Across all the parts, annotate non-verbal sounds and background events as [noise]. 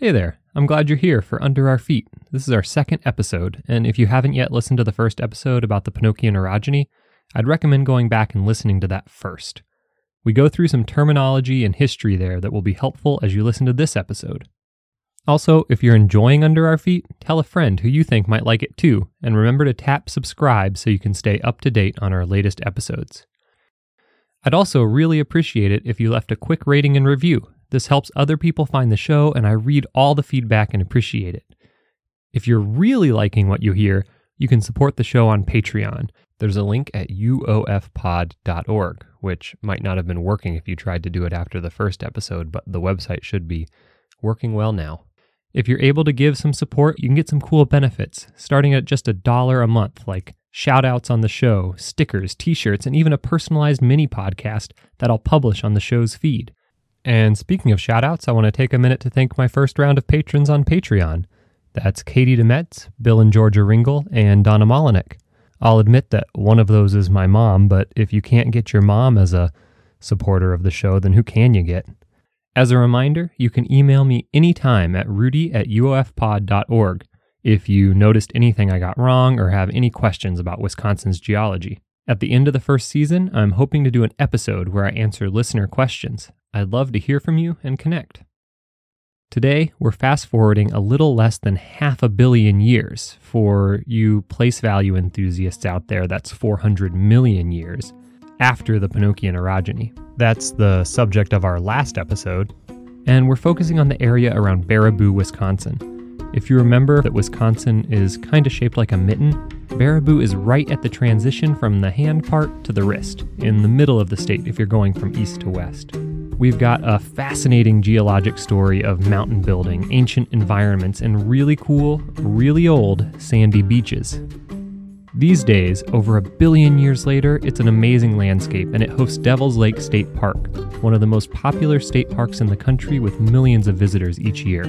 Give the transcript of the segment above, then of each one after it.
Hey there, I'm glad you're here for Under Our Feet. This is our second episode, and if you haven't yet listened to the first episode about the Penokean orogeny, I'd recommend going back and listening to that first. We go through some terminology and history there that will be helpful as you listen to this episode. Also, if you're enjoying Under Our Feet, tell a friend who you think might like it too, and remember to tap subscribe so you can stay up to date on our latest episodes. I'd also really appreciate it if you left a quick rating and review. This helps other people find the show, and I read all the feedback and appreciate it. If you're really liking what you hear, you can support the show on Patreon. There's a link at uofpod.org, which might not have been working if you tried to do it after the first episode, but the website should be working well now. If you're able to give some support, you can get some cool benefits, starting at just a dollar a month, like shout outs on the show, stickers, t shirts, and even a personalized mini podcast that I'll publish on the show's feed. And speaking of shoutouts, I want to take a minute to thank my first round of patrons on Patreon. That's Katie Demetz, Bill and Georgia Ringle, and Donna Molinek. I'll admit that one of those is my mom, but if you can't get your mom as a supporter of the show, then who can you get? As a reminder, you can email me anytime at rudy at uofpod.org if you noticed anything I got wrong or have any questions about Wisconsin's geology. At the end of the first season, I'm hoping to do an episode where I answer listener questions. I'd love to hear from you and connect. Today, we're fast forwarding a little less than half a billion years. For you place value enthusiasts out there, that's 400 million years after the Penokean orogeny. That's the subject of our last episode, and we're focusing on the area around Baraboo, Wisconsin. If you remember that Wisconsin is kind of shaped like a mitten, Baraboo is right at the transition from the hand part to the wrist, in the middle of the state if you're going from east to west. We've got a fascinating geologic story of mountain building, ancient environments, and really cool, really old sandy beaches. These days, over a billion years later, it's an amazing landscape and it hosts Devil's Lake State Park, one of the most popular state parks in the country with millions of visitors each year.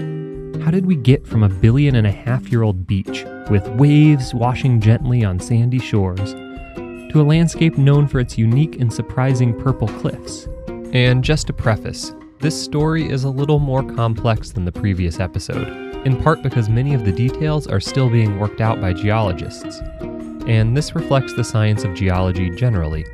How did we get from a billion and a half year old beach, with waves washing gently on sandy shores, to a landscape known for its unique and surprising purple cliffs? And just to preface, this story is a little more complex than the previous episode, in part because many of the details are still being worked out by geologists and this reflects the science of geology generally.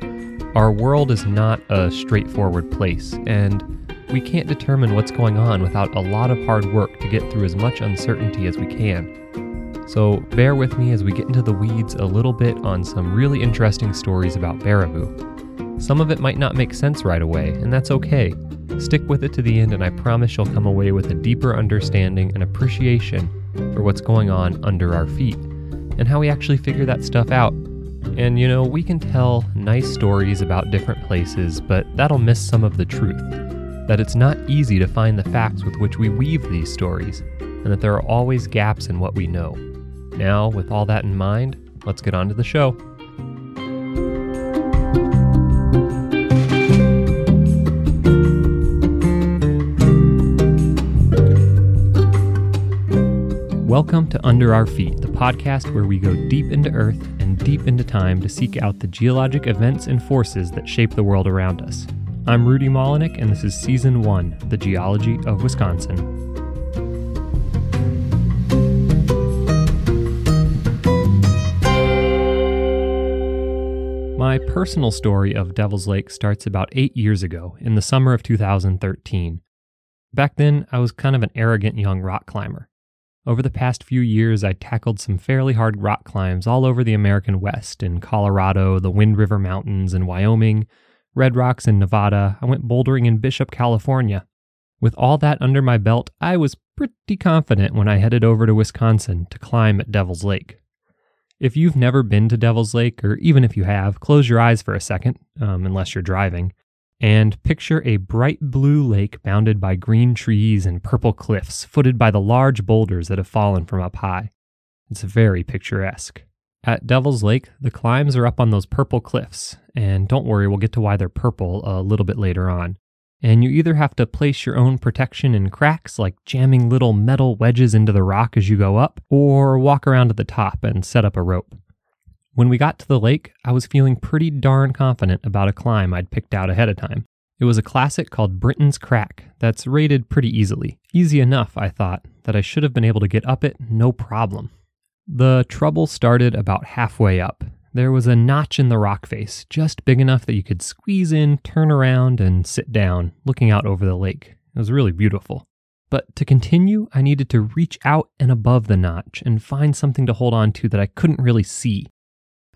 Our world is not a straightforward place, and we can't determine what's going on without a lot of hard work to get through as much uncertainty as we can. So bear with me as we get into the weeds a little bit on some really interesting stories about Baraboo. Some of it might not make sense right away, and that's okay. Stick with it to the end, and I promise you'll come away with a deeper understanding and appreciation for what's going on under our feet and how we actually figure that stuff out. And you know, we can tell nice stories about different places, but that'll miss some of the truth. That it's not easy to find the facts with which we weave these stories, and that there are always gaps in what we know. Now, with all that in mind, let's get on to the show. Under Our Feet, the podcast where we go deep into Earth and deep into time to seek out the geologic events and forces that shape the world around us. I'm Rudy Molinek, and this is Season 1 The Geology of Wisconsin. My personal story of Devil's Lake starts about eight years ago, in the summer of 2013. Back then, I was kind of an arrogant young rock climber. Over the past few years, I tackled some fairly hard rock climbs all over the American West in Colorado, the Wind River Mountains in Wyoming, Red Rocks in Nevada. I went bouldering in Bishop, California. With all that under my belt, I was pretty confident when I headed over to Wisconsin to climb at Devil's Lake. If you've never been to Devil's Lake, or even if you have, close your eyes for a second, um, unless you're driving, and picture a bright blue lake bounded by green trees and purple cliffs, footed by the large boulders that have fallen from up high. It's very picturesque. At Devil's Lake, the climbs are up on those purple cliffs, and don't worry, we'll get to why they're purple a little bit later on. And you either have to place your own protection in cracks, like jamming little metal wedges into the rock as you go up, or walk around to the top and set up a rope. When we got to the lake, I was feeling pretty darn confident about a climb I'd picked out ahead of time. It was a classic called Brinton's Crack that's rated pretty easily. Easy enough, I thought, that I should have been able to get up it no problem. The trouble started about halfway up. There was a notch in the rock face, just big enough that you could squeeze in, turn around, and sit down, looking out over the lake. It was really beautiful. But to continue, I needed to reach out and above the notch and find something to hold on to that I couldn't really see.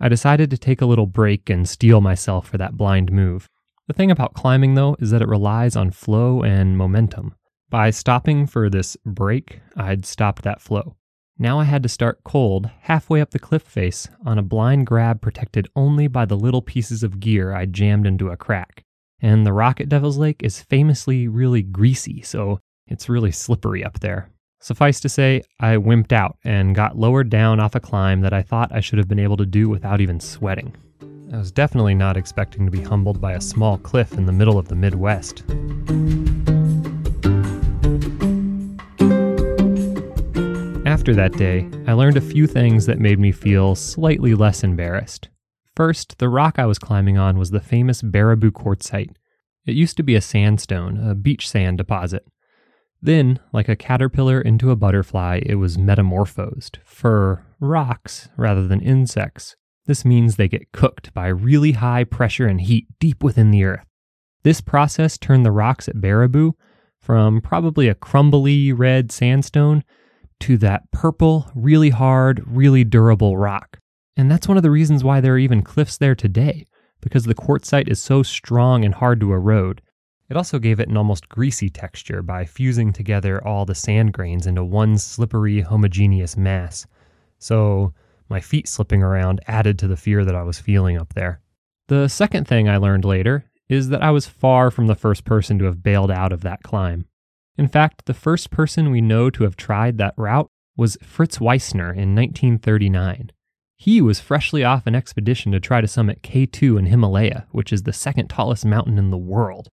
I decided to take a little break and steel myself for that blind move. The thing about climbing, though, is that it relies on flow and momentum. By stopping for this break, I'd stopped that flow. Now I had to start cold, halfway up the cliff face, on a blind grab protected only by the little pieces of gear I jammed into a crack. And the rock at Devil's Lake is famously really greasy, so it's really slippery up there. Suffice to say, I wimped out and got lowered down off a climb that I thought I should have been able to do without even sweating. I was definitely not expecting to be humbled by a small cliff in the middle of the Midwest. After that day, I learned a few things that made me feel slightly less embarrassed. First, the rock I was climbing on was the famous Baraboo Quartzite. It used to be a sandstone, a beach sand deposit. Then, like a caterpillar into a butterfly, it was metamorphosed for rocks rather than insects. This means they get cooked by really high pressure and heat deep within the earth. This process turned the rocks at Baraboo from probably a crumbly red sandstone to that purple, really hard, really durable rock. And that's one of the reasons why there are even cliffs there today, because the quartzite is so strong and hard to erode. It also gave it an almost greasy texture by fusing together all the sand grains into one slippery, homogeneous mass. So, my feet slipping around added to the fear that I was feeling up there. The second thing I learned later is that I was far from the first person to have bailed out of that climb. In fact, the first person we know to have tried that route was Fritz Wiessner in 1939. He was freshly off an expedition to try to summit K2 in Himalaya, which is the second tallest mountain in the world.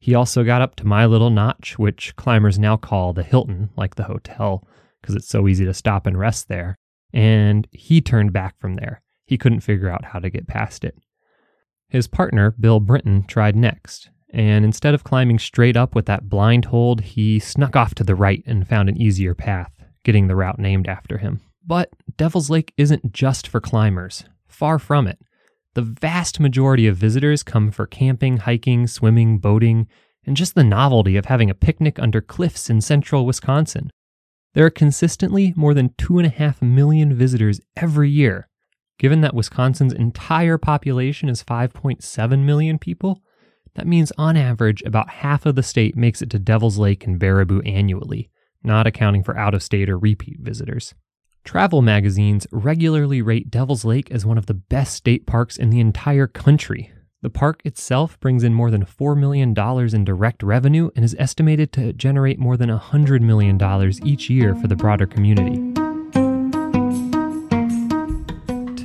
He also got up to My Little Notch, which climbers now call the Hilton, like the hotel, because it's so easy to stop and rest there and he turned back from there. He couldn't figure out how to get past it. His partner, Bill Brinton, tried next, and instead of climbing straight up with that blind hold, he snuck off to the right and found an easier path, getting the route named after him. But Devil's Lake isn't just for climbers. Far from it. The vast majority of visitors come for camping, hiking, swimming, boating, and just the novelty of having a picnic under cliffs in central Wisconsin. There are consistently more than 2.5 million visitors every year. Given that Wisconsin's entire population is 5.7 million people, that means on average about half of the state makes it to Devil's Lake and Baraboo annually, not accounting for out of state or repeat visitors. Travel magazines regularly rate Devil's Lake as one of the best state parks in the entire country, the park itself brings in more than $4 million in direct revenue and is estimated to generate more than $100 million each year for the broader community.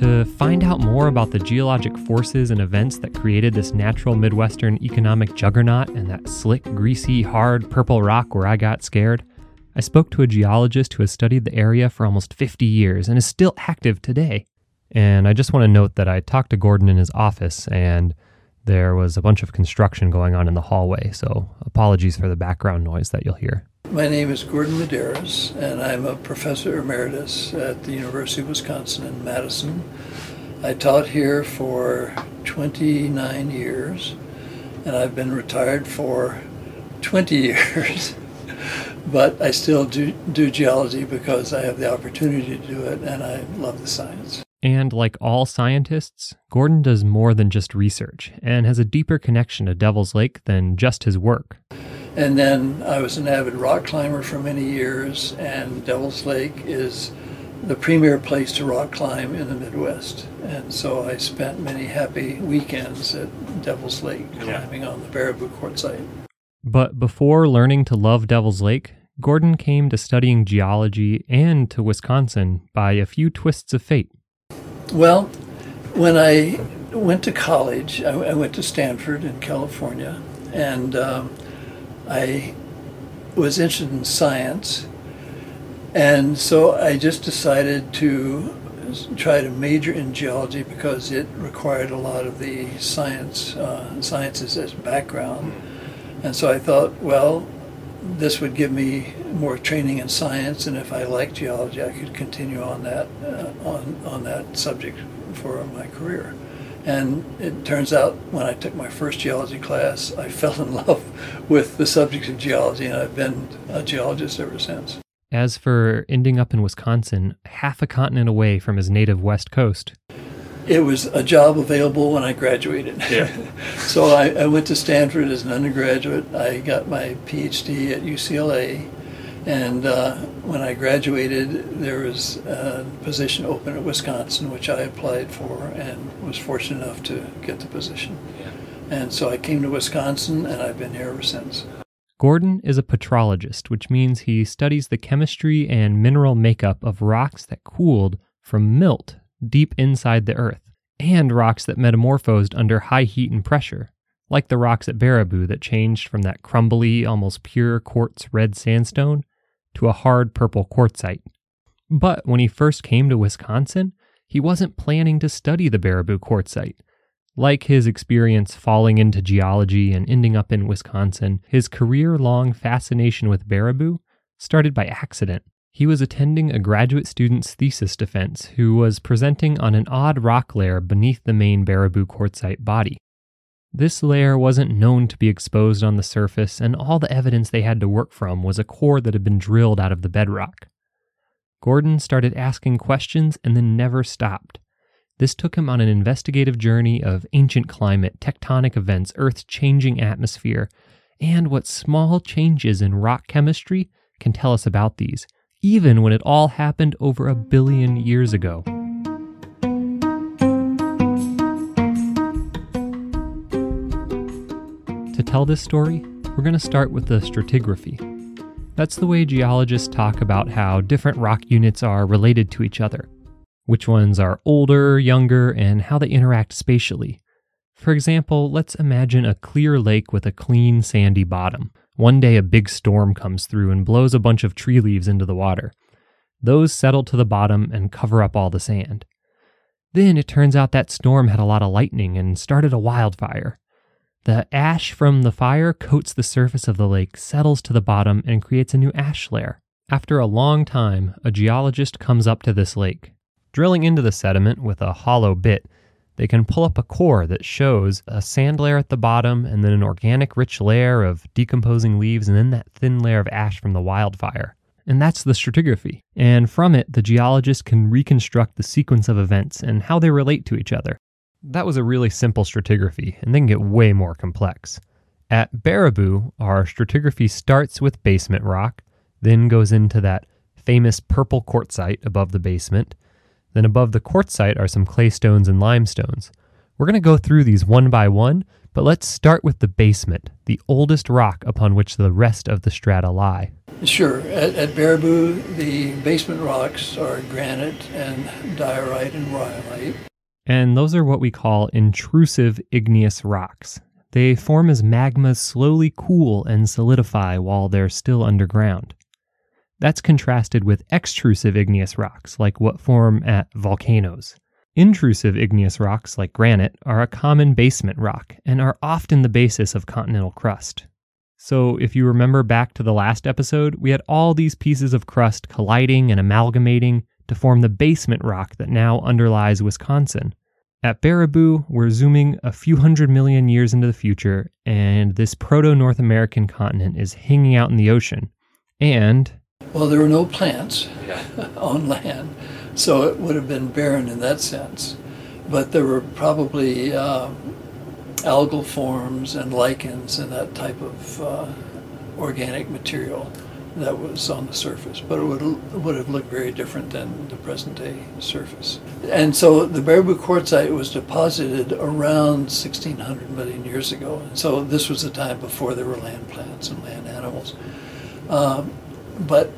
To find out more about the geologic forces and events that created this natural Midwestern economic juggernaut and that slick, greasy, hard purple rock where I got scared, I spoke to a geologist who has studied the area for almost 50 years and is still active today. And I just want to note that I talked to Gordon in his office and there was a bunch of construction going on in the hallway, so apologies for the background noise that you'll hear. My name is Gordon Medaris, and I'm a professor emeritus at the University of Wisconsin in Madison. I taught here for 29 years, and I've been retired for 20 [laughs] years. But I still do, do geology because I have the opportunity to do it, and I love the science. And like all scientists, Gordon does more than just research and has a deeper connection to Devil's Lake than just his work. And then I was an avid rock climber for many years, and Devil's Lake is the premier place to rock climb in the Midwest. And so I spent many happy weekends at Devil's Lake climbing yeah. on the Baraboo Quartzite. But before learning to love Devil's Lake, Gordon came to studying geology and to Wisconsin by a few twists of fate. Well, when I went to college, I, I went to Stanford in California, and um, I was interested in science. And so I just decided to try to major in geology because it required a lot of the science uh, sciences as background. And so I thought, well, this would give me more training in science, and if I liked geology, I could continue on that uh, on on that subject for my career. And it turns out when I took my first geology class, I [laughs] fell in love with the subject of geology, and I've been a geologist ever since. As for ending up in Wisconsin, half a continent away from his native West Coast, it was a job available when I graduated. Yeah. [laughs] so I, I, went to Stanford as an undergraduate. I got my PhD at UCLA. And uh, when I graduated, there was a position open at Wisconsin, which I applied for and was fortunate enough to get the position. Yeah. And so I came to Wisconsin, and I've been here ever since. Gordon is a petrologist, which means he studies the chemistry and mineral makeup of rocks that cooled from melt deep inside the earth, and rocks that metamorphosed under high heat and pressure, like the rocks at Baraboo that changed from that crumbly, almost pure quartz red sandstone to a hard purple quartzite. But when he first came to Wisconsin, he wasn't planning to study the Baraboo quartzite. Like his experience falling into geology and ending up in Wisconsin, his career long fascination with Baraboo started by accident. He was attending a graduate student's thesis defense who was presenting on an odd rock layer beneath the main Baraboo quartzite body. This layer wasn't known to be exposed on the surface, and all the evidence they had to work from was a core that had been drilled out of the bedrock. Gordon started asking questions and then never stopped. This took him on an investigative journey of ancient climate, tectonic events, Earth's changing atmosphere, and what small changes in rock chemistry can tell us about these, even when it all happened over a billion years ago. To tell this story, we're going to start with the stratigraphy. That's the way geologists talk about how different rock units are related to each other, which ones are older, younger, and how they interact spatially. For example, let's imagine a clear lake with a clean, sandy bottom. One day, a big storm comes through and blows a bunch of tree leaves into the water. Those settle to the bottom and cover up all the sand. Then it turns out that storm had a lot of lightning and started a wildfire. The ash from the fire coats the surface of the lake, settles to the bottom, and creates a new ash layer. After a long time, a geologist comes up to this lake. Drilling into the sediment with a hollow bit, they can pull up a core that shows a sand layer at the bottom and then an organic rich layer of decomposing leaves and then that thin layer of ash from the wildfire. And that's the stratigraphy. And from it, the geologist can reconstruct the sequence of events and how they relate to each other. That was a really simple stratigraphy, and they can get way more complex. At Baraboo, our stratigraphy starts with basement rock, then goes into that famous purple quartzite above the basement, then above the quartzite are some claystones and limestones. We're going to go through these one by one, but let's start with the basement, the oldest rock upon which the rest of the strata lie. Sure. At, at Baraboo, the basement rocks are granite and diorite and rhyolite. And those are what we call intrusive igneous rocks. They form as magmas slowly cool and solidify while they're still underground. That's contrasted with extrusive igneous rocks, like what form at volcanoes. Intrusive igneous rocks, like granite, are a common basement rock and are often the basis of continental crust. So, if you remember back to the last episode, we had all these pieces of crust colliding and amalgamating to form the basement rock that now underlies Wisconsin. At Baraboo, we're zooming a few hundred million years into the future, and this proto North American continent is hanging out in the ocean. And well, there were no plants yeah. [laughs] on land, so it would have been barren in that sense. But there were probably uh, algal forms and lichens and that type of uh, organic material that was on the surface, but it would, would have looked very different than the present day surface. And so the Baraboo quartzite was deposited around 1600 million years ago. So this was the time before there were land plants and land animals. Um, but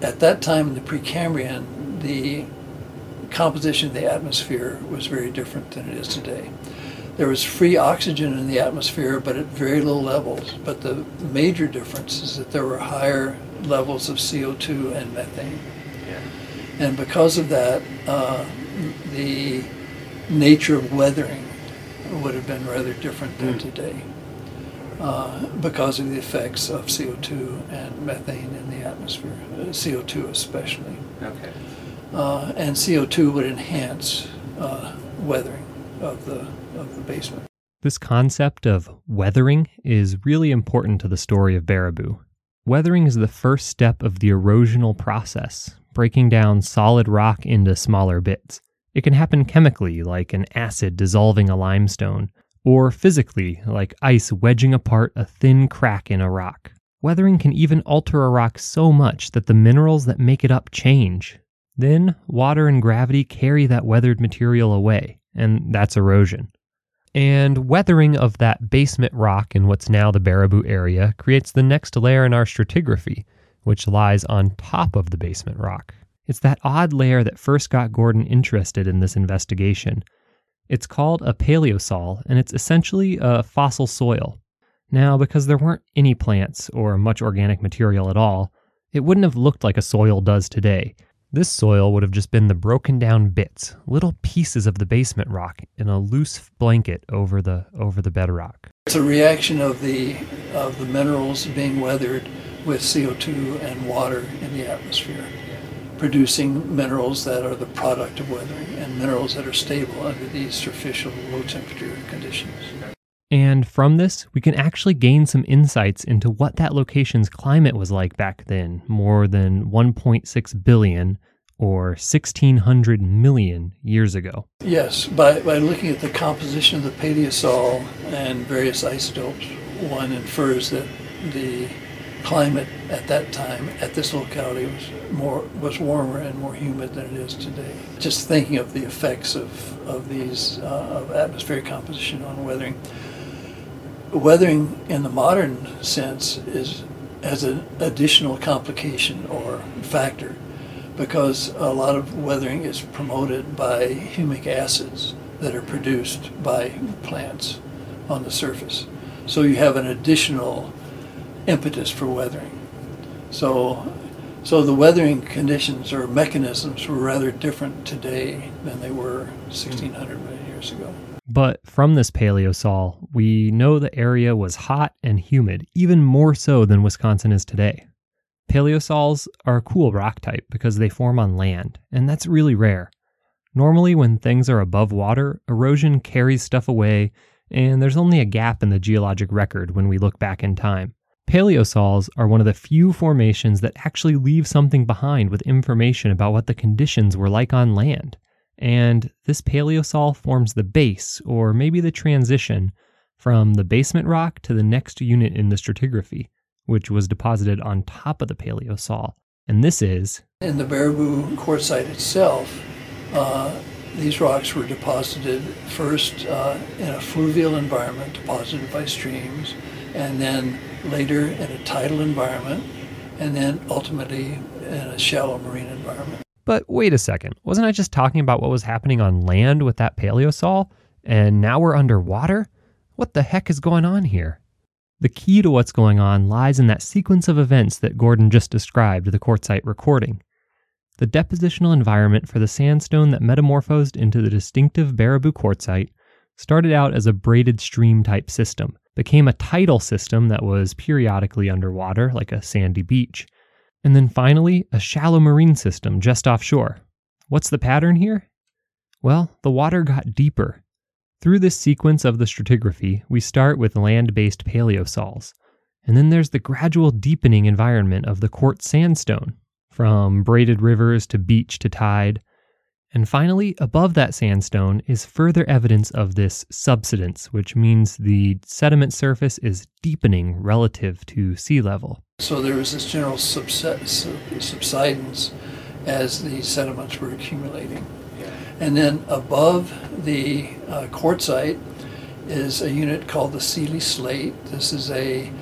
at that time in the Precambrian, the composition of the atmosphere was very different than it is today. There was free oxygen in the atmosphere, but at very low levels. But the major difference is that there were higher levels of CO2 and methane. Yeah. And because of that, uh, the nature of weathering would have been rather different than mm. today. Uh, because of the effects of CO2 and methane in the atmosphere, uh, CO2 especially. Okay. Uh, and CO2 would enhance uh, weathering of the, of the basement. This concept of weathering is really important to the story of Baraboo. Weathering is the first step of the erosional process, breaking down solid rock into smaller bits. It can happen chemically, like an acid dissolving a limestone, or physically, like ice wedging apart a thin crack in a rock. Weathering can even alter a rock so much that the minerals that make it up change. Then, water and gravity carry that weathered material away, and that's erosion. And weathering of that basement rock in what's now the Baraboo area creates the next layer in our stratigraphy, which lies on top of the basement rock. It's that odd layer that first got Gordon interested in this investigation. It's called a paleosol, and it's essentially a fossil soil. Now, because there weren't any plants or much organic material at all, it wouldn't have looked like a soil does today. This soil would have just been the broken down bits, little pieces of the basement rock in a loose blanket over the over the bedrock. It's a reaction of the of the minerals being weathered with CO2 and water in the atmosphere, producing minerals that are the product of weathering and minerals that are stable under these superficial low temperature conditions. And from this, we can actually gain some insights into what that location's climate was like back then, more than 1.6 billion or 1600 million years ago. Yes, by, by looking at the composition of the paleosol and various isotopes, one infers that the climate at that time at this locality was more was warmer and more humid than it is today. Just thinking of the effects of, of these uh, of atmospheric composition on weathering weathering in the modern sense is as an additional complication or factor because a lot of weathering is promoted by humic acids that are produced by plants on the surface. So you have an additional impetus for weathering. So, so the weathering conditions or mechanisms were rather different today than they were 1600 hmm. million years ago. But from this paleosol, we know the area was hot and humid, even more so than Wisconsin is today. Paleosols are a cool rock type because they form on land, and that's really rare. Normally, when things are above water, erosion carries stuff away, and there's only a gap in the geologic record when we look back in time. Paleosols are one of the few formations that actually leave something behind with information about what the conditions were like on land. And this paleosol forms the base, or maybe the transition, from the basement rock to the next unit in the stratigraphy, which was deposited on top of the paleosol. And this is. In the Baraboo quartzite itself, uh, these rocks were deposited first uh, in a fluvial environment, deposited by streams, and then later in a tidal environment, and then ultimately in a shallow marine environment. But wait a second, wasn't I just talking about what was happening on land with that paleosol? And now we're underwater? What the heck is going on here? The key to what's going on lies in that sequence of events that Gordon just described the quartzite recording. The depositional environment for the sandstone that metamorphosed into the distinctive Baraboo quartzite started out as a braided stream type system, became a tidal system that was periodically underwater, like a sandy beach, and then finally, a shallow marine system just offshore. What's the pattern here? Well, the water got deeper. Through this sequence of the stratigraphy, we start with land based paleosols, and then there's the gradual deepening environment of the quartz sandstone, from braided rivers to beach to tide. And finally, above that sandstone is further evidence of this subsidence, which means the sediment surface is deepening relative to sea level. So there was this general subsidence as the sediments were accumulating. And then above the uh, quartzite is a unit called the Seeley slate. This is a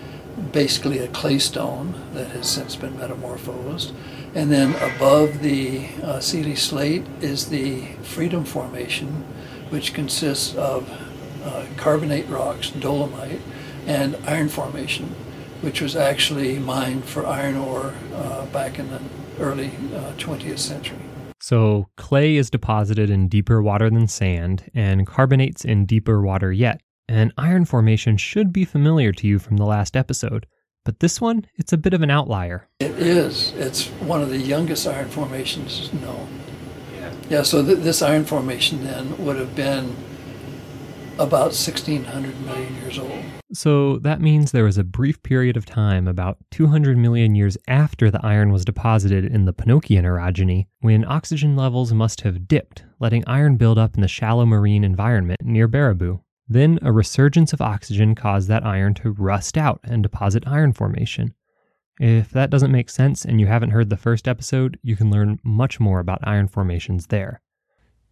basically a clay stone that has since been metamorphosed. And then above the uh, Seeley slate is the Freedom Formation, which consists of uh, carbonate rocks, dolomite, and iron formation which was actually mined for iron ore uh, back in the early uh, 20th century. So, clay is deposited in deeper water than sand, and carbonates in deeper water yet. And iron formation should be familiar to you from the last episode, but this one, it's a bit of an outlier. It is. It's one of the youngest iron formations known. Yeah, yeah so th- this iron formation then would have been about 1600 million years old. So that means there was a brief period of time, about 200 million years after the iron was deposited in the Penokean orogeny, when oxygen levels must have dipped, letting iron build up in the shallow marine environment near Baraboo. Then a resurgence of oxygen caused that iron to rust out and deposit iron formation. If that doesn't make sense and you haven't heard the first episode, you can learn much more about iron formations there.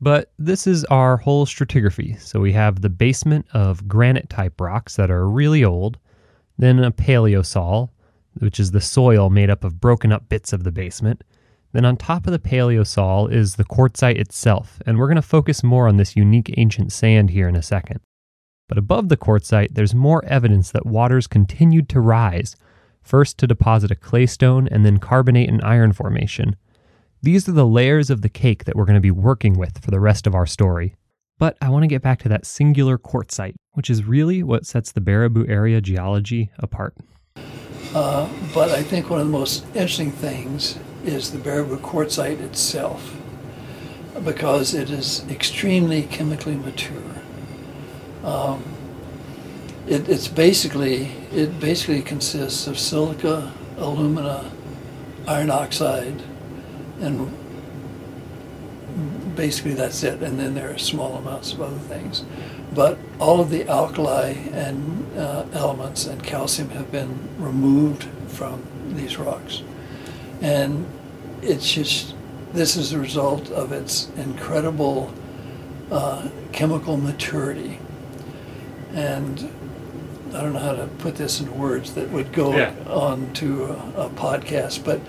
But this is our whole stratigraphy. So we have the basement of granite type rocks that are really old, then a paleosol, which is the soil made up of broken up bits of the basement. Then on top of the paleosol is the quartzite itself, and we're going to focus more on this unique ancient sand here in a second. But above the quartzite, there's more evidence that waters continued to rise, first to deposit a claystone and then carbonate and iron formation. These are the layers of the cake that we're going to be working with for the rest of our story. But I want to get back to that singular quartzite, which is really what sets the Baraboo area geology apart. Uh, but I think one of the most interesting things is the Baraboo quartzite itself, because it is extremely chemically mature. Um, it, it's basically it basically consists of silica, alumina, iron oxide, and basically that's it. And then there are small amounts of other things. But all of the alkali and uh, elements and calcium have been removed from these rocks. And it's just, this is a result of its incredible uh, chemical maturity. And I don't know how to put this in words that would go yeah. on to a, a podcast, but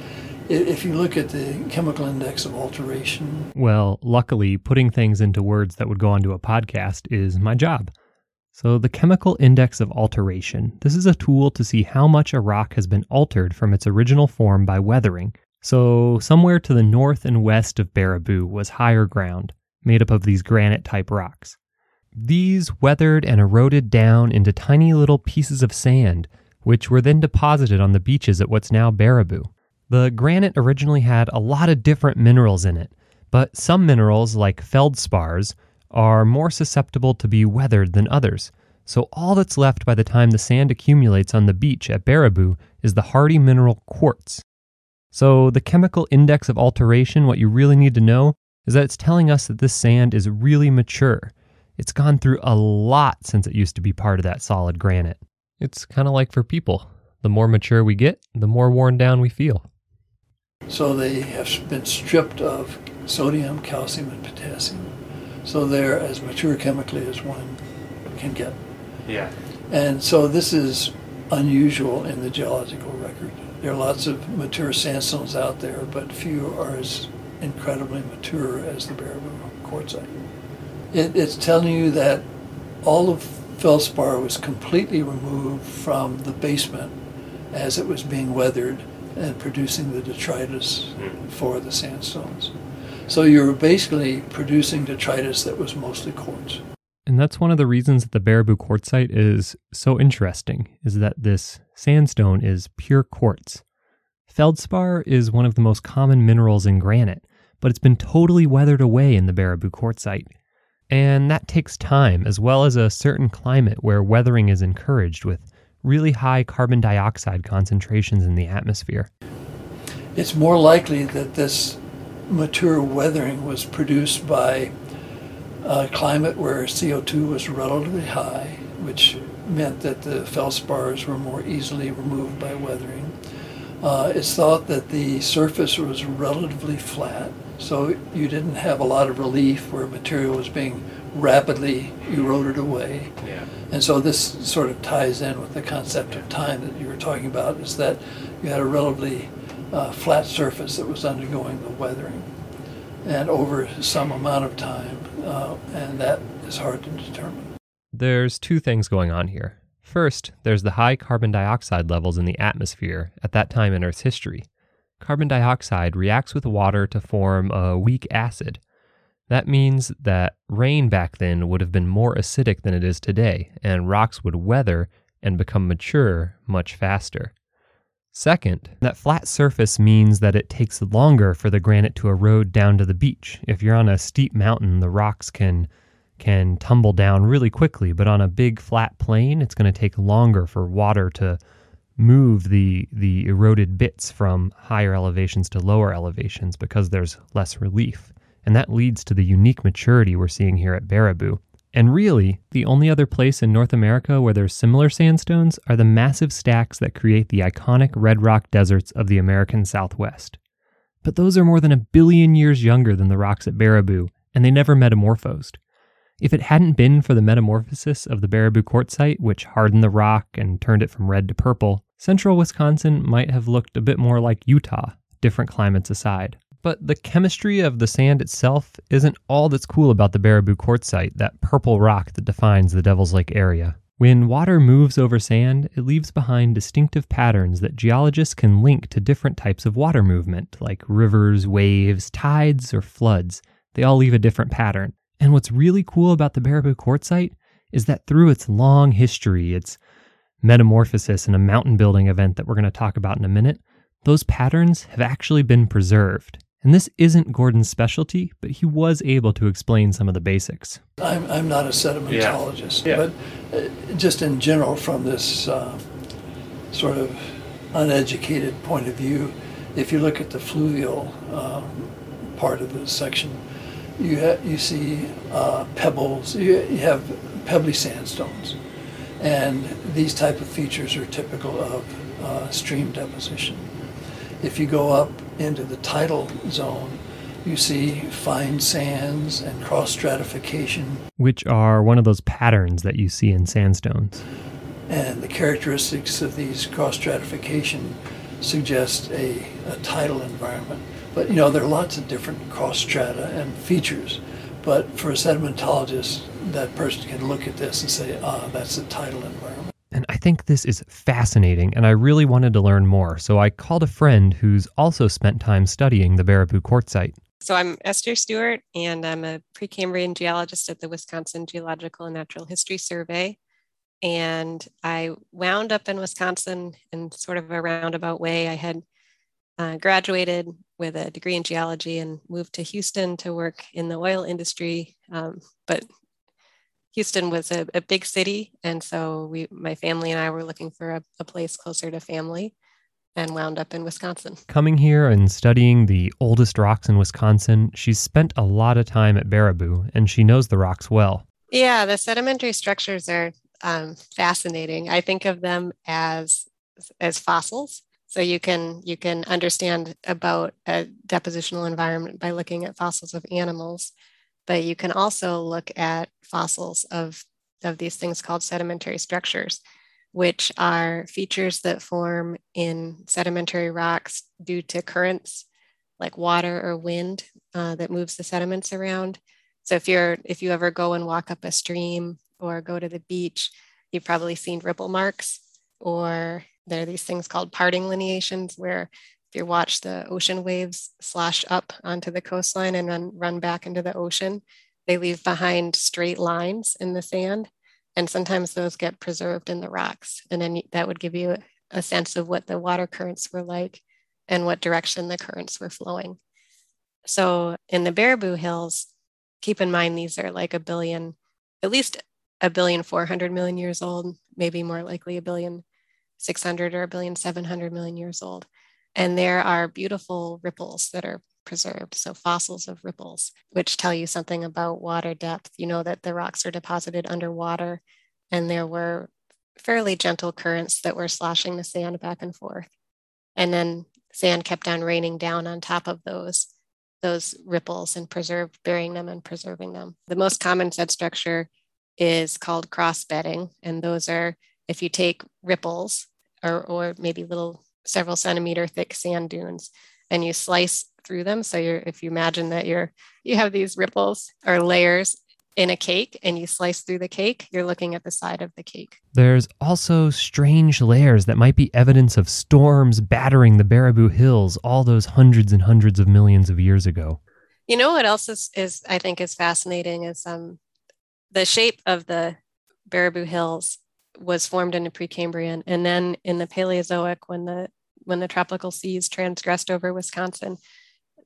if you look at the chemical index of alteration. Well, luckily, putting things into words that would go onto a podcast is my job. So, the chemical index of alteration. This is a tool to see how much a rock has been altered from its original form by weathering. So, somewhere to the north and west of Baraboo was higher ground, made up of these granite type rocks. These weathered and eroded down into tiny little pieces of sand, which were then deposited on the beaches at what's now Baraboo. The granite originally had a lot of different minerals in it, but some minerals, like feldspars, are more susceptible to be weathered than others. So all that's left by the time the sand accumulates on the beach at Baraboo is the hardy mineral quartz. So the chemical index of alteration, what you really need to know, is that it's telling us that this sand is really mature. It's gone through a lot since it used to be part of that solid granite. It's kind of like for people. The more mature we get, the more worn down we feel. So they have been stripped of sodium, calcium, and potassium. So they're as mature chemically as one can get. Yeah. And so this is unusual in the geological record. There are lots of mature sandstones out there, but few are as incredibly mature as the Baraboo quartzite. It, it's telling you that all of feldspar was completely removed from the basement as it was being weathered and producing the detritus hmm. for the sandstones. So you're basically producing detritus that was mostly quartz. And that's one of the reasons that the Baraboo quartzite is so interesting, is that this sandstone is pure quartz. Feldspar is one of the most common minerals in granite, but it's been totally weathered away in the Baraboo quartzite. And that takes time, as well as a certain climate where weathering is encouraged with really high carbon dioxide concentrations in the atmosphere. It's more likely that this mature weathering was produced by a climate where CO2 was relatively high, which meant that the feldspars were more easily removed by weathering. Uh, it's thought that the surface was relatively flat, so you didn't have a lot of relief where material was being rapidly eroded away. Yeah. And so this sort of ties in with the concept of time that you were talking about, is that you had a relatively uh, flat surface that was undergoing the weathering, and over some amount of time, uh, and that is hard to determine. There's two things going on here. First, there's the high carbon dioxide levels in the atmosphere at that time in Earth's history. Carbon dioxide reacts with water to form a weak acid, That means that rain back then would have been more acidic than it is today, and rocks would weather and become mature much faster. Second, that flat surface means that it takes longer for the granite to erode down to the beach. If you're on a steep mountain, the rocks can can tumble down really quickly, but on a big flat plain, it's going to take longer for water to move the the eroded bits from higher elevations to lower elevations because there's less relief. And that leads to the unique maturity we're seeing here at Baraboo. And really, the only other place in North America where there's similar sandstones are the massive stacks that create the iconic red rock deserts of the American Southwest. But those are more than a billion years younger than the rocks at Baraboo, and they never metamorphosed. If it hadn't been for the metamorphosis of the Baraboo quartzite, which hardened the rock and turned it from red to purple, central Wisconsin might have looked a bit more like Utah, different climates aside. But the chemistry of the sand itself isn't all that's cool about the Baraboo quartzite, that purple rock that defines the Devil's Lake area. When water moves over sand, it leaves behind distinctive patterns that geologists can link to different types of water movement, like rivers, waves, tides, or floods. They all leave a different pattern. And what's really cool about the Baraboo quartzite is that through its long history, its metamorphosis and a mountain building event that we're going to talk about in a minute, those patterns have actually been preserved. And this isn't Gordon's specialty, but he was able to explain some of the basics. I'm, I'm not a sedimentologist, Yeah. but uh, just in general, from this uh, sort of uneducated point of view, if you look at the fluvial uh, part of the section, you ha- you see uh, pebbles. You, you have pebbly sandstones, and these type of features are typical of uh, stream deposition. If you go up into the tidal zone, you see fine sands and cross stratification, which are one of those patterns that you see in sandstones. and the characteristics of these cross stratification suggest a, a tidal environment. But you know, there are lots of different cross strata and features. But for a sedimentologist, that person can look at this and say, ah, that's a tidal environment. And I think this is fascinating, and I really wanted to learn more. So I called a friend who's also spent time studying the Baraboo quartzite. So I'm Esther Stewart, and I'm a Precambrian geologist at the Wisconsin Geological and Natural History Survey. And I wound up in Wisconsin in sort of a roundabout way. I had uh, graduated with a degree in geology and moved to Houston to work in the oil industry. Um, but Houston was a, a, big city, and so we, my family and I were looking for a, a place closer to family and wound up in Wisconsin. Coming here and studying the oldest rocks in Wisconsin, she's spent a lot of time at Baraboo and she knows the rocks well. Yeah, the sedimentary structures are um, fascinating. I think of them as as fossils. So you can you can understand about a depositional environment by looking at fossils of animals, but you can also look at fossils of of these things called sedimentary structures which are features that form in sedimentary rocks due to currents like water or wind uh, that moves the sediments around. So if you're if you ever go and walk up a stream or go to the beach, you've probably seen ripple marks, or there are these things called parting lineations where you watch the ocean waves slash up onto the coastline and then run back into the ocean, they leave behind straight lines in the sand and sometimes those get preserved in the rocks. And then that would give you a sense of what the water currents were like and what direction the currents were flowing. So in the baraboo hills keep in mind these are like a billion at least a billion 400 million years old maybe more likely a billion 600 or a billion 700 million years old and there are beautiful ripples that are preserved, so fossils of ripples, which tell you something about water depth. You know that the rocks are deposited underwater, and there were fairly gentle currents that were sloshing the sand back and forth. And then sand kept on raining down on top of those those ripples and preserved burying them and preserving them. The most common set structure is called cross bedding, and those are if you take ripples or, or maybe little several centimeter thick sand dunes and you slice through them. So you're, if you imagine that you're, you have these ripples or layers in a cake and you slice through the cake, you're looking at the side of the cake. There's also strange layers that might be evidence of storms battering the Baraboo Hills all those hundreds and hundreds of millions of years ago. You know what else is, is I think is fascinating is um, the shape of the Baraboo Hills was formed in the Precambrian, and then in the Paleozoic, when the when the tropical seas transgressed over Wisconsin,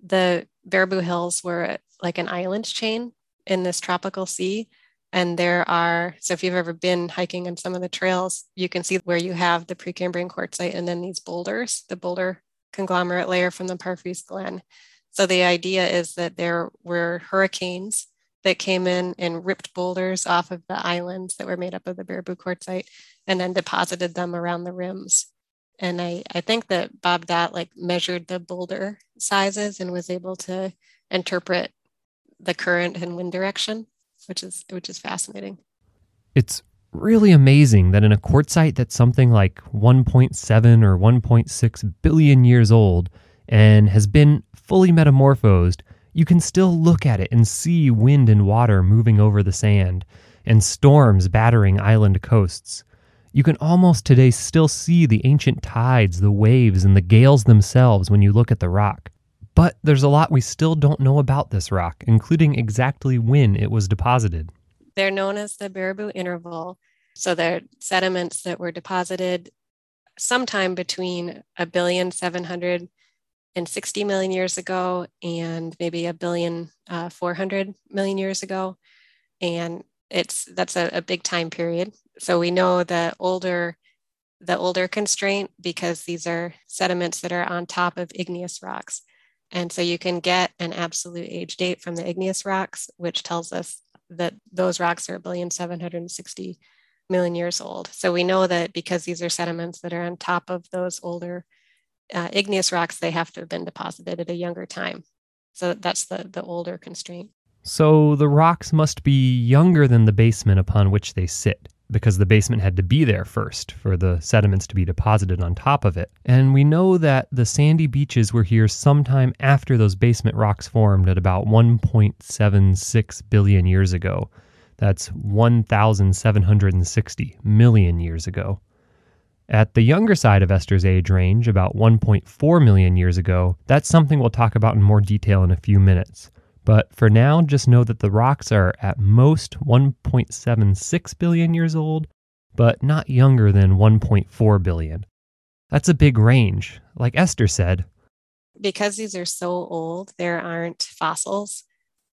the Baraboo Hills were like an island chain in this tropical sea. And there are, so if you've ever been hiking on some of the trails, you can see where you have the Precambrian quartzite and then these boulders, the boulder conglomerate layer from the Parfrey's Glen. So the idea is that there were hurricanes that came in and ripped boulders off of the islands that were made up of the Baraboo quartzite and then deposited them around the rims. And I, I think that Bob Dott like measured the boulder sizes and was able to interpret the current and wind direction, which is which is fascinating. It's really amazing that in a quartzite that's something like 1.7 or 1.6 billion years old and has been fully metamorphosed, you can still look at it and see wind and water moving over the sand and storms battering island coasts. You can almost today still see the ancient tides, the waves, and the gales themselves when you look at the rock. But there's a lot we still don't know about this rock, including exactly when it was deposited. They're known as the Baraboo interval. So they're sediments that were deposited sometime between a billion seven hundred and sixty million years ago and maybe a billion uh, four hundred million years ago. And it's that's a, a big time period. So we know the older the older constraint because these are sediments that are on top of igneous rocks. And so you can get an absolute age date from the igneous rocks, which tells us that those rocks are a billion seven hundred and sixty million years old. So we know that because these are sediments that are on top of those older uh, igneous rocks, they have to have been deposited at a younger time. So that's the, the older constraint. So the rocks must be younger than the basement upon which they sit, because the basement had to be there first for the sediments to be deposited on top of it. And we know that the sandy beaches were here sometime after those basement rocks formed at about 1.76 billion years ago. That's 1,760 million years ago. At the younger side of Esther's age range, about 1.4 million years ago, that's something we'll talk about in more detail in a few minutes. But for now, just know that the rocks are at most 1.76 billion years old, but not younger than 1.4 billion. That's a big range. Like Esther said, because these are so old, there aren't fossils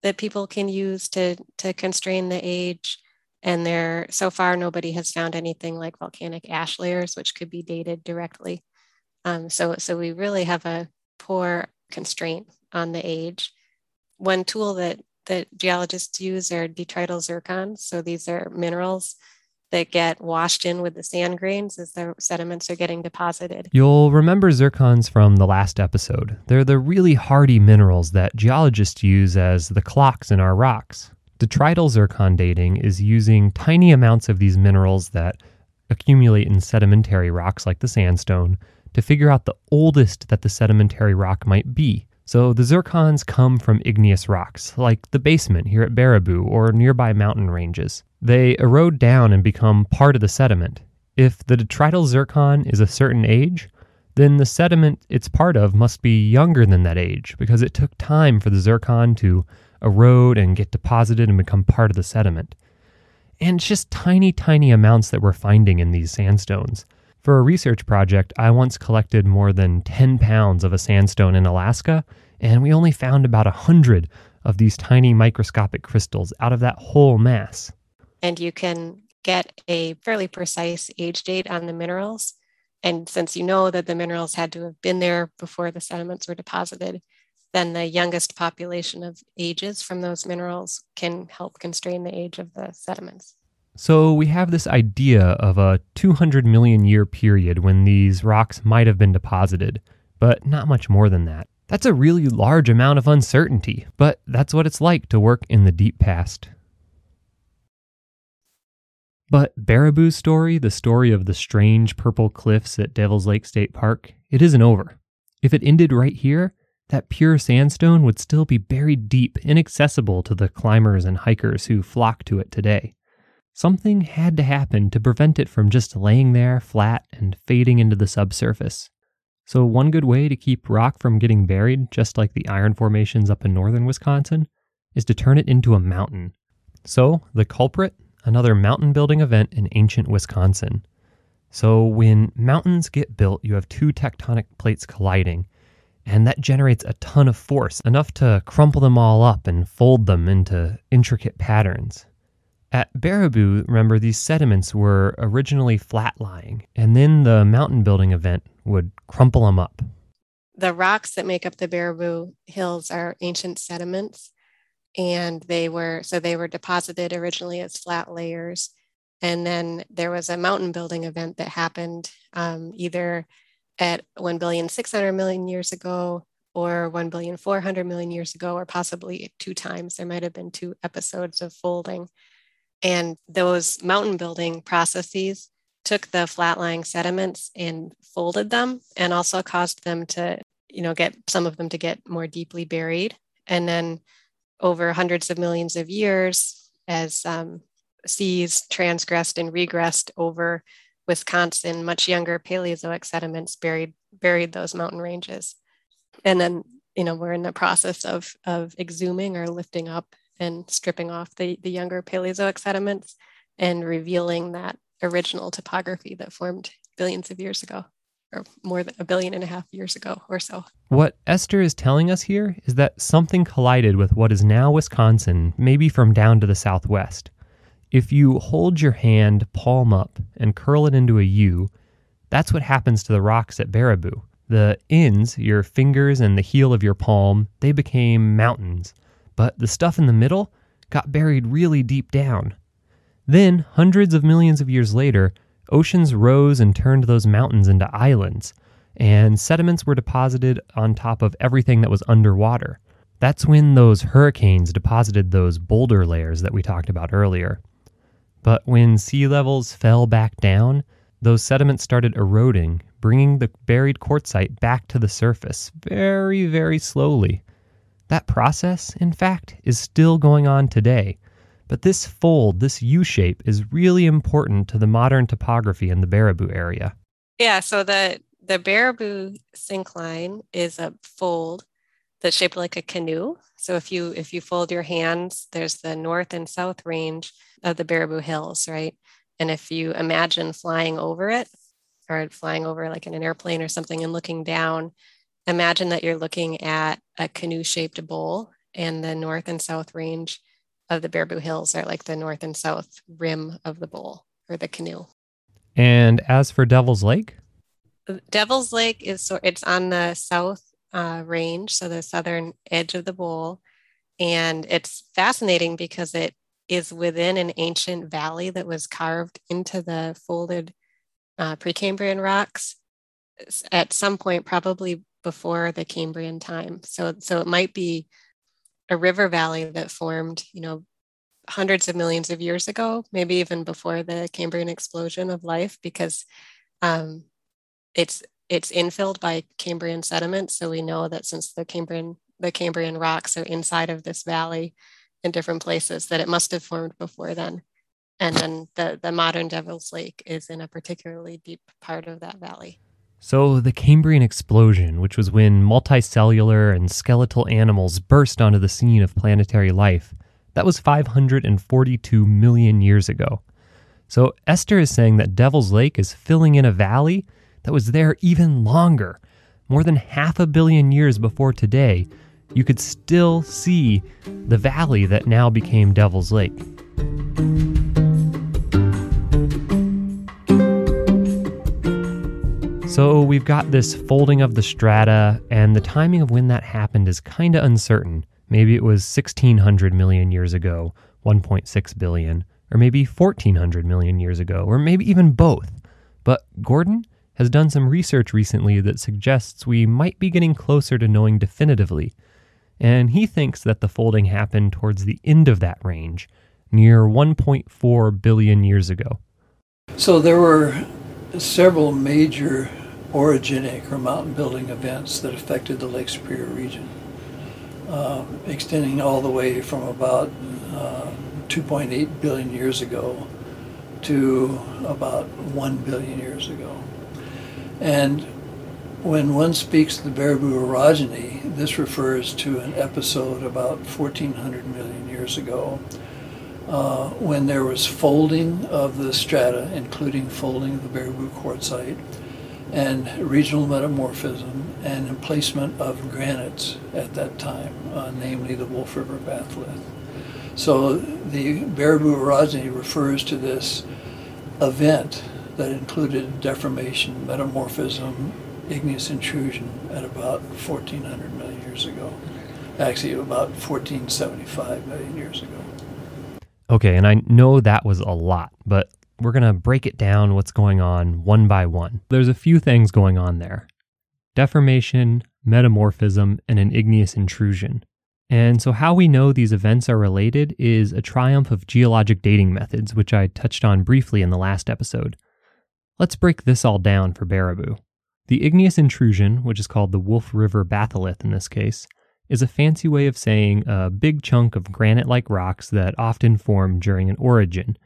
that people can use to, to constrain the age. And there, so far, nobody has found anything like volcanic ash layers, which could be dated directly. Um, so, so we really have a poor constraint on the age one tool that that geologists use are detrital zircons. So these are minerals that get washed in with the sand grains as the sediments are getting deposited. You'll remember zircons from the last episode. They're the really hardy minerals that geologists use as the clocks in our rocks. Detrital zircon dating is using tiny amounts of these minerals that accumulate in sedimentary rocks like the sandstone to figure out the oldest that the sedimentary rock might be. So the zircons come from igneous rocks, like the basement here at Baraboo or nearby mountain ranges. They erode down and become part of the sediment. If the detrital zircon is a certain age, then the sediment it's part of must be younger than that age because it took time for the zircon to erode and get deposited and become part of the sediment. And it's just tiny, tiny amounts that we're finding in these sandstones. For a research project, I once collected more than 10 pounds of a sandstone in Alaska, and we only found about 100 of these tiny microscopic crystals out of that whole mass. And you can get a fairly precise age date on the minerals. And since you know that the minerals had to have been there before the sediments were deposited, then the youngest population of ages from those minerals can help constrain the age of the sediments. So we have this idea of a 200 million year period when these rocks might have been deposited, but not much more than that. That's a really large amount of uncertainty, but that's what it's like to work in the deep past. But Baraboo's story, the story of the strange purple cliffs at Devil's Lake State Park, it isn't over. If it ended right here, that pure sandstone would still be buried deep, inaccessible to the climbers and hikers who flock to it today. Something had to happen to prevent it from just laying there flat and fading into the subsurface. So, one good way to keep rock from getting buried, just like the iron formations up in northern Wisconsin, is to turn it into a mountain. So, the culprit, another mountain building event in ancient Wisconsin. So, when mountains get built, you have two tectonic plates colliding, and that generates a ton of force, enough to crumple them all up and fold them into intricate patterns. At Baraboo, remember, these sediments were originally flat lying, and then the mountain building event would crumple them up. The rocks that make up the Baraboo Hills are ancient sediments, and they were so they were deposited originally as flat layers. And then there was a mountain building event that happened um, either at 1 billion 600 million years ago or 1 billion 400 million years ago, or possibly two times. There might have been two episodes of folding. And those mountain building processes took the flat lying sediments and folded them and also caused them to, you know, get some of them to get more deeply buried. And then over hundreds of millions of years, as um, seas transgressed and regressed over Wisconsin, much younger Paleozoic sediments buried buried those mountain ranges. And then, you know, we're in the process of of exhuming or lifting up and stripping off the, the younger Paleozoic sediments and revealing that original topography that formed billions of years ago, or more than a billion and a half years ago or so. What Esther is telling us here is that something collided with what is now Wisconsin, maybe from down to the southwest. If you hold your hand palm up and curl it into a U, that's what happens to the rocks at Baraboo. The ends, your fingers and the heel of your palm, they became mountains but the stuff in the middle got buried really deep down. Then, hundreds of millions of years later, oceans rose and turned those mountains into islands, and sediments were deposited on top of everything that was underwater. That's when those hurricanes deposited those boulder layers that we talked about earlier. But when sea levels fell back down, those sediments started eroding, bringing the buried quartzite back to the surface very, very slowly. That process, in fact, is still going on today. But this fold, this U shape, is really important to the modern topography in the Baraboo area. Yeah, so the, the Baraboo syncline is a fold that's shaped like a canoe. So if you if you fold your hands, there's the north and south range of the Baraboo Hills, right? And if you imagine flying over it, or flying over like in an airplane or something and looking down, imagine that you're looking at a canoe shaped bowl and the north and south range of the Baraboo Hills are like the north and south rim of the bowl or the canoe. And as for Devil's Lake? Devil's Lake is so it's on the south uh, range, so the southern edge of the bowl. And it's fascinating because it is within an ancient valley that was carved into the folded uh, Precambrian rocks at some point, probably before the Cambrian time. So, so it might be a river valley that formed, you know, hundreds of millions of years ago, maybe even before the Cambrian explosion of life, because um, it's it's infilled by Cambrian sediment. So we know that since the Cambrian the Cambrian rocks are inside of this valley in different places, that it must have formed before then. And then the, the modern Devil's Lake is in a particularly deep part of that valley. So, the Cambrian explosion, which was when multicellular and skeletal animals burst onto the scene of planetary life, that was 542 million years ago. So, Esther is saying that Devil's Lake is filling in a valley that was there even longer. More than half a billion years before today, you could still see the valley that now became Devil's Lake. So we've got this folding of the strata, and the timing of when that happened is kind of uncertain. Maybe it was 1600 million years ago, 1.6 billion, or maybe 1400 million years ago, or maybe even both. But Gordon has done some research recently that suggests we might be getting closer to knowing definitively. And he thinks that the folding happened towards the end of that range, near 1.4 billion years ago. So there were several major orogenic or mountain building events that affected the Lake Superior region, uh, extending all the way from about uh, 2.8 billion years ago to about 1 billion years ago. And when one speaks of the Baraboo orogeny, this refers to an episode about 1400 million years ago uh, when there was folding of the strata, including folding of the Baraboo quartzite, and regional metamorphism and emplacement of granites at that time, uh, namely the Wolf River batholith. So the Baraboo orogeny refers to this event that included deformation, metamorphism, igneous intrusion at about 1400 million years ago. Actually, about 1475 million years ago. Okay, and I know that was a lot, but we're going to break it down what's going on one by one. There's a few things going on there deformation, metamorphism, and an igneous intrusion. And so, how we know these events are related is a triumph of geologic dating methods, which I touched on briefly in the last episode. Let's break this all down for Baraboo. The igneous intrusion, which is called the Wolf River batholith in this case, is a fancy way of saying a big chunk of granite like rocks that often form during an orogen.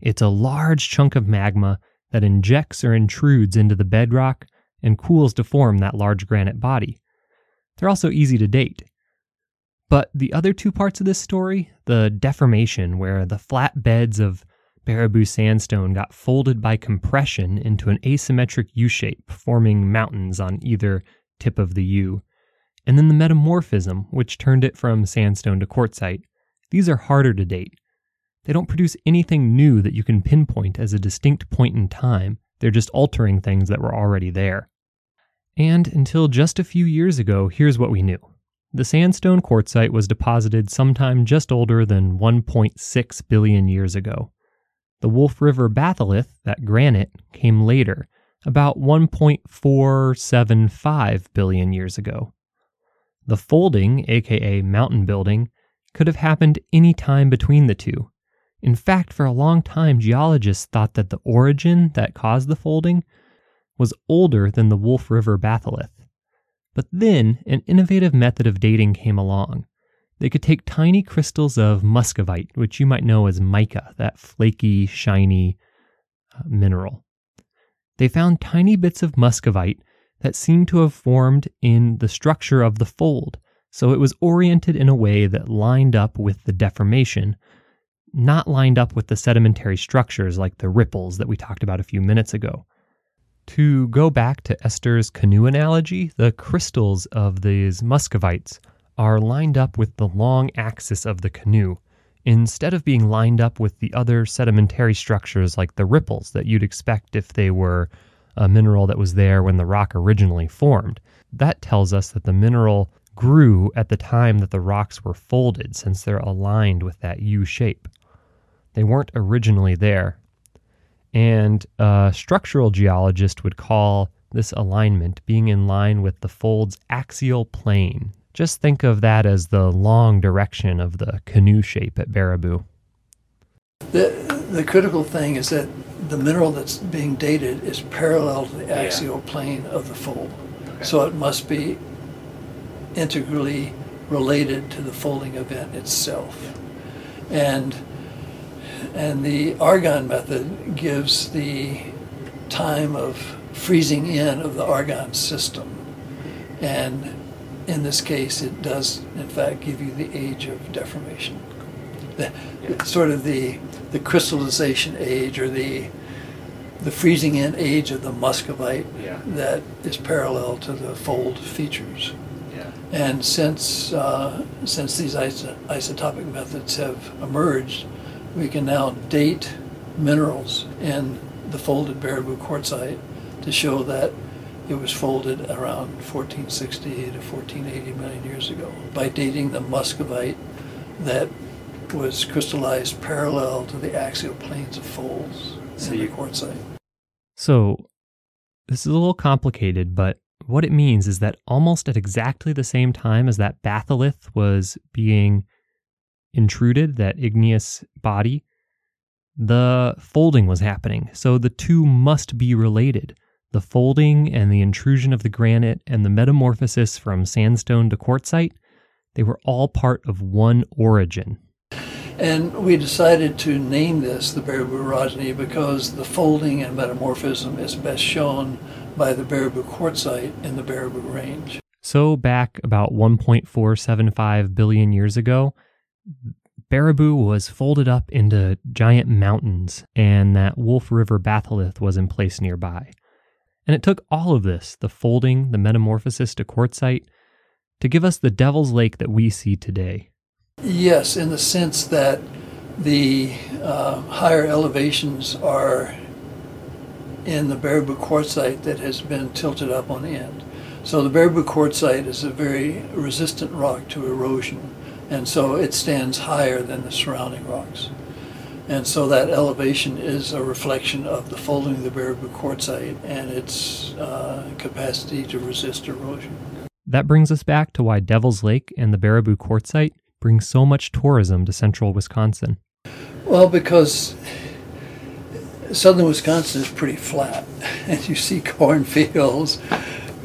It's a large chunk of magma that injects or intrudes into the bedrock and cools to form that large granite body. They're also easy to date. But the other two parts of this story, the deformation, where the flat beds of Baraboo sandstone got folded by compression into an asymmetric U shape, forming mountains on either tip of the U. And then the metamorphism, which turned it from sandstone to quartzite. These are harder to date. They don't produce anything new that you can pinpoint as a distinct point in time, they're just altering things that were already there. And until just a few years ago, here's what we knew. The sandstone quartzite was deposited sometime just older than 1.6 billion years ago. The Wolf River batholith, that granite, came later, about 1.475 billion years ago. The folding, aka mountain building, could have happened any time between the two. In fact, for a long time, geologists thought that the orogen that caused the folding was older than the Wolf River batholith. But then, an innovative method of dating came along. They could take tiny crystals of muscovite, which you might know as mica, that flaky, shiny uh, mineral. They found tiny bits of muscovite that seemed to have formed in the structure of the fold, so it was oriented in a way that lined up with the deformation, not lined up with the sedimentary structures like the ripples that we talked about a few minutes ago. To go back to Esther's canoe analogy, the crystals of these muscovites are lined up with the long axis of the canoe, instead of being lined up with the other sedimentary structures like the ripples that you'd expect if they were a mineral that was there when the rock originally formed. That tells us that the mineral grew at the time that the rocks were folded, since they're aligned with that U shape. They weren't originally there. And a structural geologist would call this alignment being in line with the fold's axial plane, just think of that as the long direction of the canoe shape at Baraboo. The, the critical thing is that the mineral that's being dated is parallel to the axial yeah. plane of the fold. Okay. So it must be integrally related to the folding event itself. Yeah. And and the argon method gives the time of freezing in of the argon system. And in this case, it does, in fact, give you the age of deformation. The, yeah. Sort of the, the crystallization age or the, the freezing in age of the muscovite yeah. that is parallel to the fold features. Yeah. And since, uh, since these iso- isotopic methods have emerged, we can now date minerals in the folded Baraboo quartzite to show that it was folded around 1460 to 1480 million years ago by dating the muscovite that was crystallized parallel to the axial planes of folds so in the quartzite. So this is a little complicated, but what it means is that almost at exactly the same time as that batholith was being intruded, that igneous body, the folding was happening. So the two must be related the folding and the intrusion of the granite and the metamorphosis from sandstone to quartzite, they were all part of one orogen. And we decided to name this the Baraboo orogeny because the folding and metamorphism is best shown by the Baraboo Quartzite in the Baraboo Range. So, back about 1.475 billion years ago, Baraboo was folded up into giant mountains, and that Wolf River batholith was in place nearby. And it took all of this the folding, the metamorphosis to quartzite to give us the Devil's Lake that we see today. Yes, in the sense that the uh, higher elevations are in the Baraboo quartzite that has been tilted up on end. So the Baraboo quartzite is a very resistant rock to erosion, and so it stands higher than the surrounding rocks. And so that elevation is a reflection of the folding of the Baraboo quartzite and its uh, capacity to resist erosion. That brings us back to why Devil's Lake and the Baraboo quartzite bring so much tourism to central Wisconsin. Well, because southern Wisconsin is pretty flat, [laughs] and you see cornfields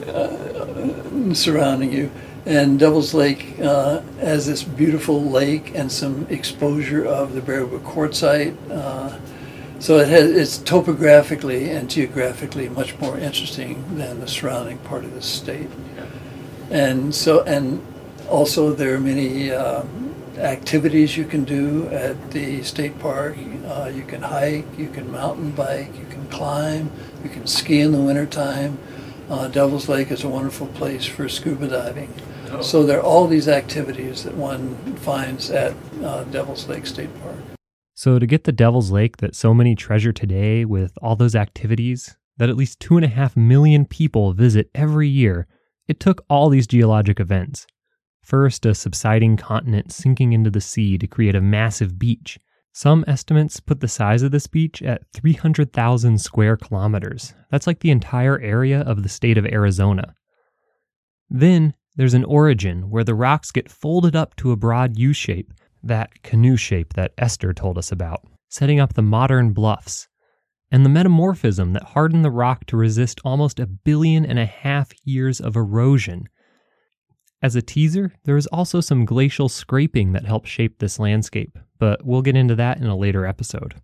uh, surrounding you. And Devil's Lake uh, has this beautiful lake and some exposure of the Baraboo quartzite. Uh, so it has, it's topographically and geographically much more interesting than the surrounding part of the state. And so, and also there are many uh, activities you can do at the state park. Uh, you can hike, you can mountain bike, you can climb, you can ski in the wintertime. Uh, Devil's Lake is a wonderful place for scuba diving. Oh. So there are all these activities that one finds at uh, Devil's Lake State Park. So to get the Devil's Lake that so many treasure today with all those activities that at least two and a half million people visit every year, it took all these geologic events. First, a subsiding continent sinking into the sea to create a massive beach. Some estimates put the size of this beach at 300,000 square kilometers. That's like the entire area of the state of Arizona. Then there's an orogen where the rocks get folded up to a broad U shape, that canoe shape that Esther told us about, setting up the modern bluffs. And the metamorphism that hardened the rock to resist almost a billion and a half years of erosion. As a teaser, there is also some glacial scraping that helped shape this landscape, but we'll get into that in a later episode.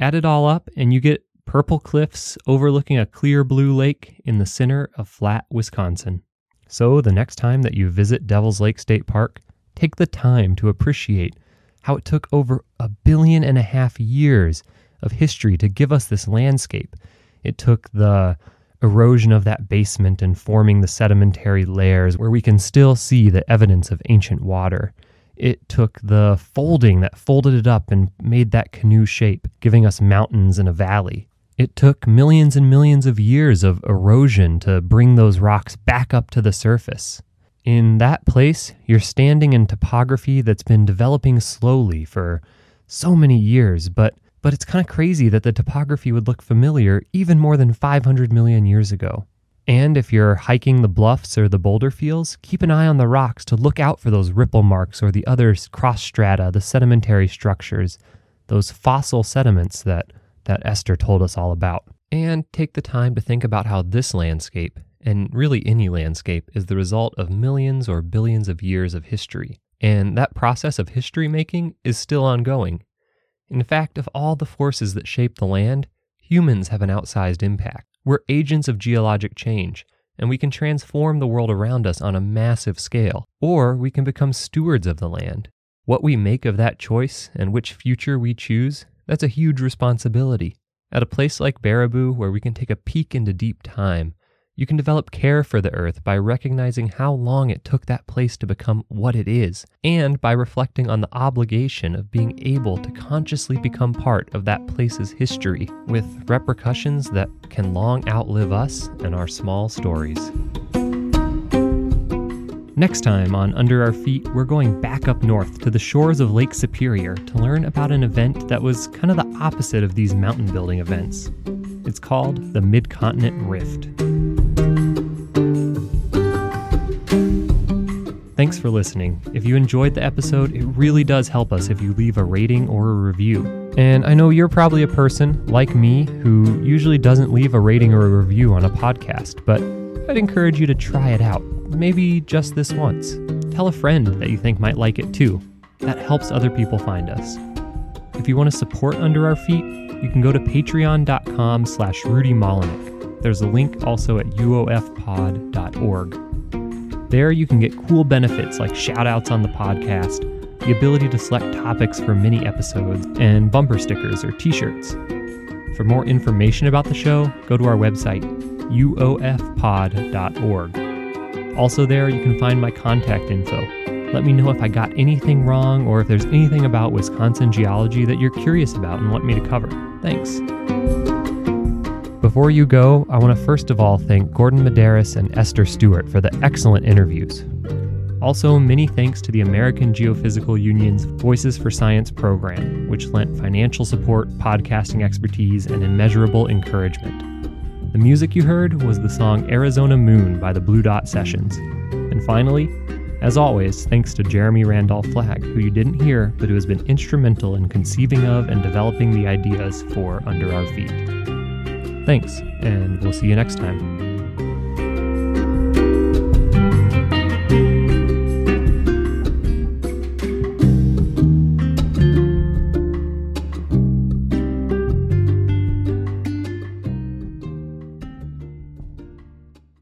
Add it all up, and you get purple cliffs overlooking a clear blue lake in the center of flat Wisconsin. So, the next time that you visit Devil's Lake State Park, take the time to appreciate how it took over a billion and a half years of history to give us this landscape. It took the erosion of that basement and forming the sedimentary layers where we can still see the evidence of ancient water. It took the folding that folded it up and made that canoe shape, giving us mountains and a valley. It took millions and millions of years of erosion to bring those rocks back up to the surface. In that place, you're standing in topography that's been developing slowly for so many years, but but it's kind of crazy that the topography would look familiar even more than 500 million years ago. And if you're hiking the bluffs or the boulder fields, keep an eye on the rocks to look out for those ripple marks or the other cross strata, the sedimentary structures, those fossil sediments that, that Esther told us all about. And take the time to think about how this landscape, and really any landscape, is the result of millions or billions of years of history. And that process of history making is still ongoing. In fact, of all the forces that shape the land, humans have an outsized impact. We're agents of geologic change, and we can transform the world around us on a massive scale, or we can become stewards of the land. What we make of that choice and which future we choose, that's a huge responsibility. At a place like Baraboo, where we can take a peek into deep time, you can develop care for the earth by recognizing how long it took that place to become what it is, and by reflecting on the obligation of being able to consciously become part of that place's history, with repercussions that can long outlive us and our small stories. Next time on Under Our Feet, we're going back up north to the shores of Lake Superior to learn about an event that was kind of the opposite of these mountain building events. It's called the Midcontinent Rift. Thanks for listening. If you enjoyed the episode, it really does help us if you leave a rating or a review. And I know you're probably a person, like me, who usually doesn't leave a rating or a review on a podcast, but I'd encourage you to try it out, maybe just this once. Tell a friend that you think might like it too. That helps other people find us. If you want to support Under Our Feet, you can go to patreon.com slash Rudy. There's a link also at uofpod.org. There you can get cool benefits like shoutouts on the podcast, the ability to select topics for mini episodes, and bumper stickers or t shirts. For more information about the show, go to our website, uofpod.org. Also, there you can find my contact info. Let me know if I got anything wrong or if there's anything about Wisconsin geology that you're curious about and want me to cover. Thanks. Before you go, I want to first of all thank Gordon Medaris and Esther Stewart for the excellent interviews. Also, many thanks to the American Geophysical Union's Voices for Science program, which lent financial support, podcasting expertise, and immeasurable encouragement. The music you heard was the song Arizona Moon by the Blue Dot Sessions. And finally, as always, thanks to Jeremy Randolph Flagg, who you didn't hear, but who has been instrumental in conceiving of and developing the ideas for Under Our Feet. Thanks, and we'll see you next time.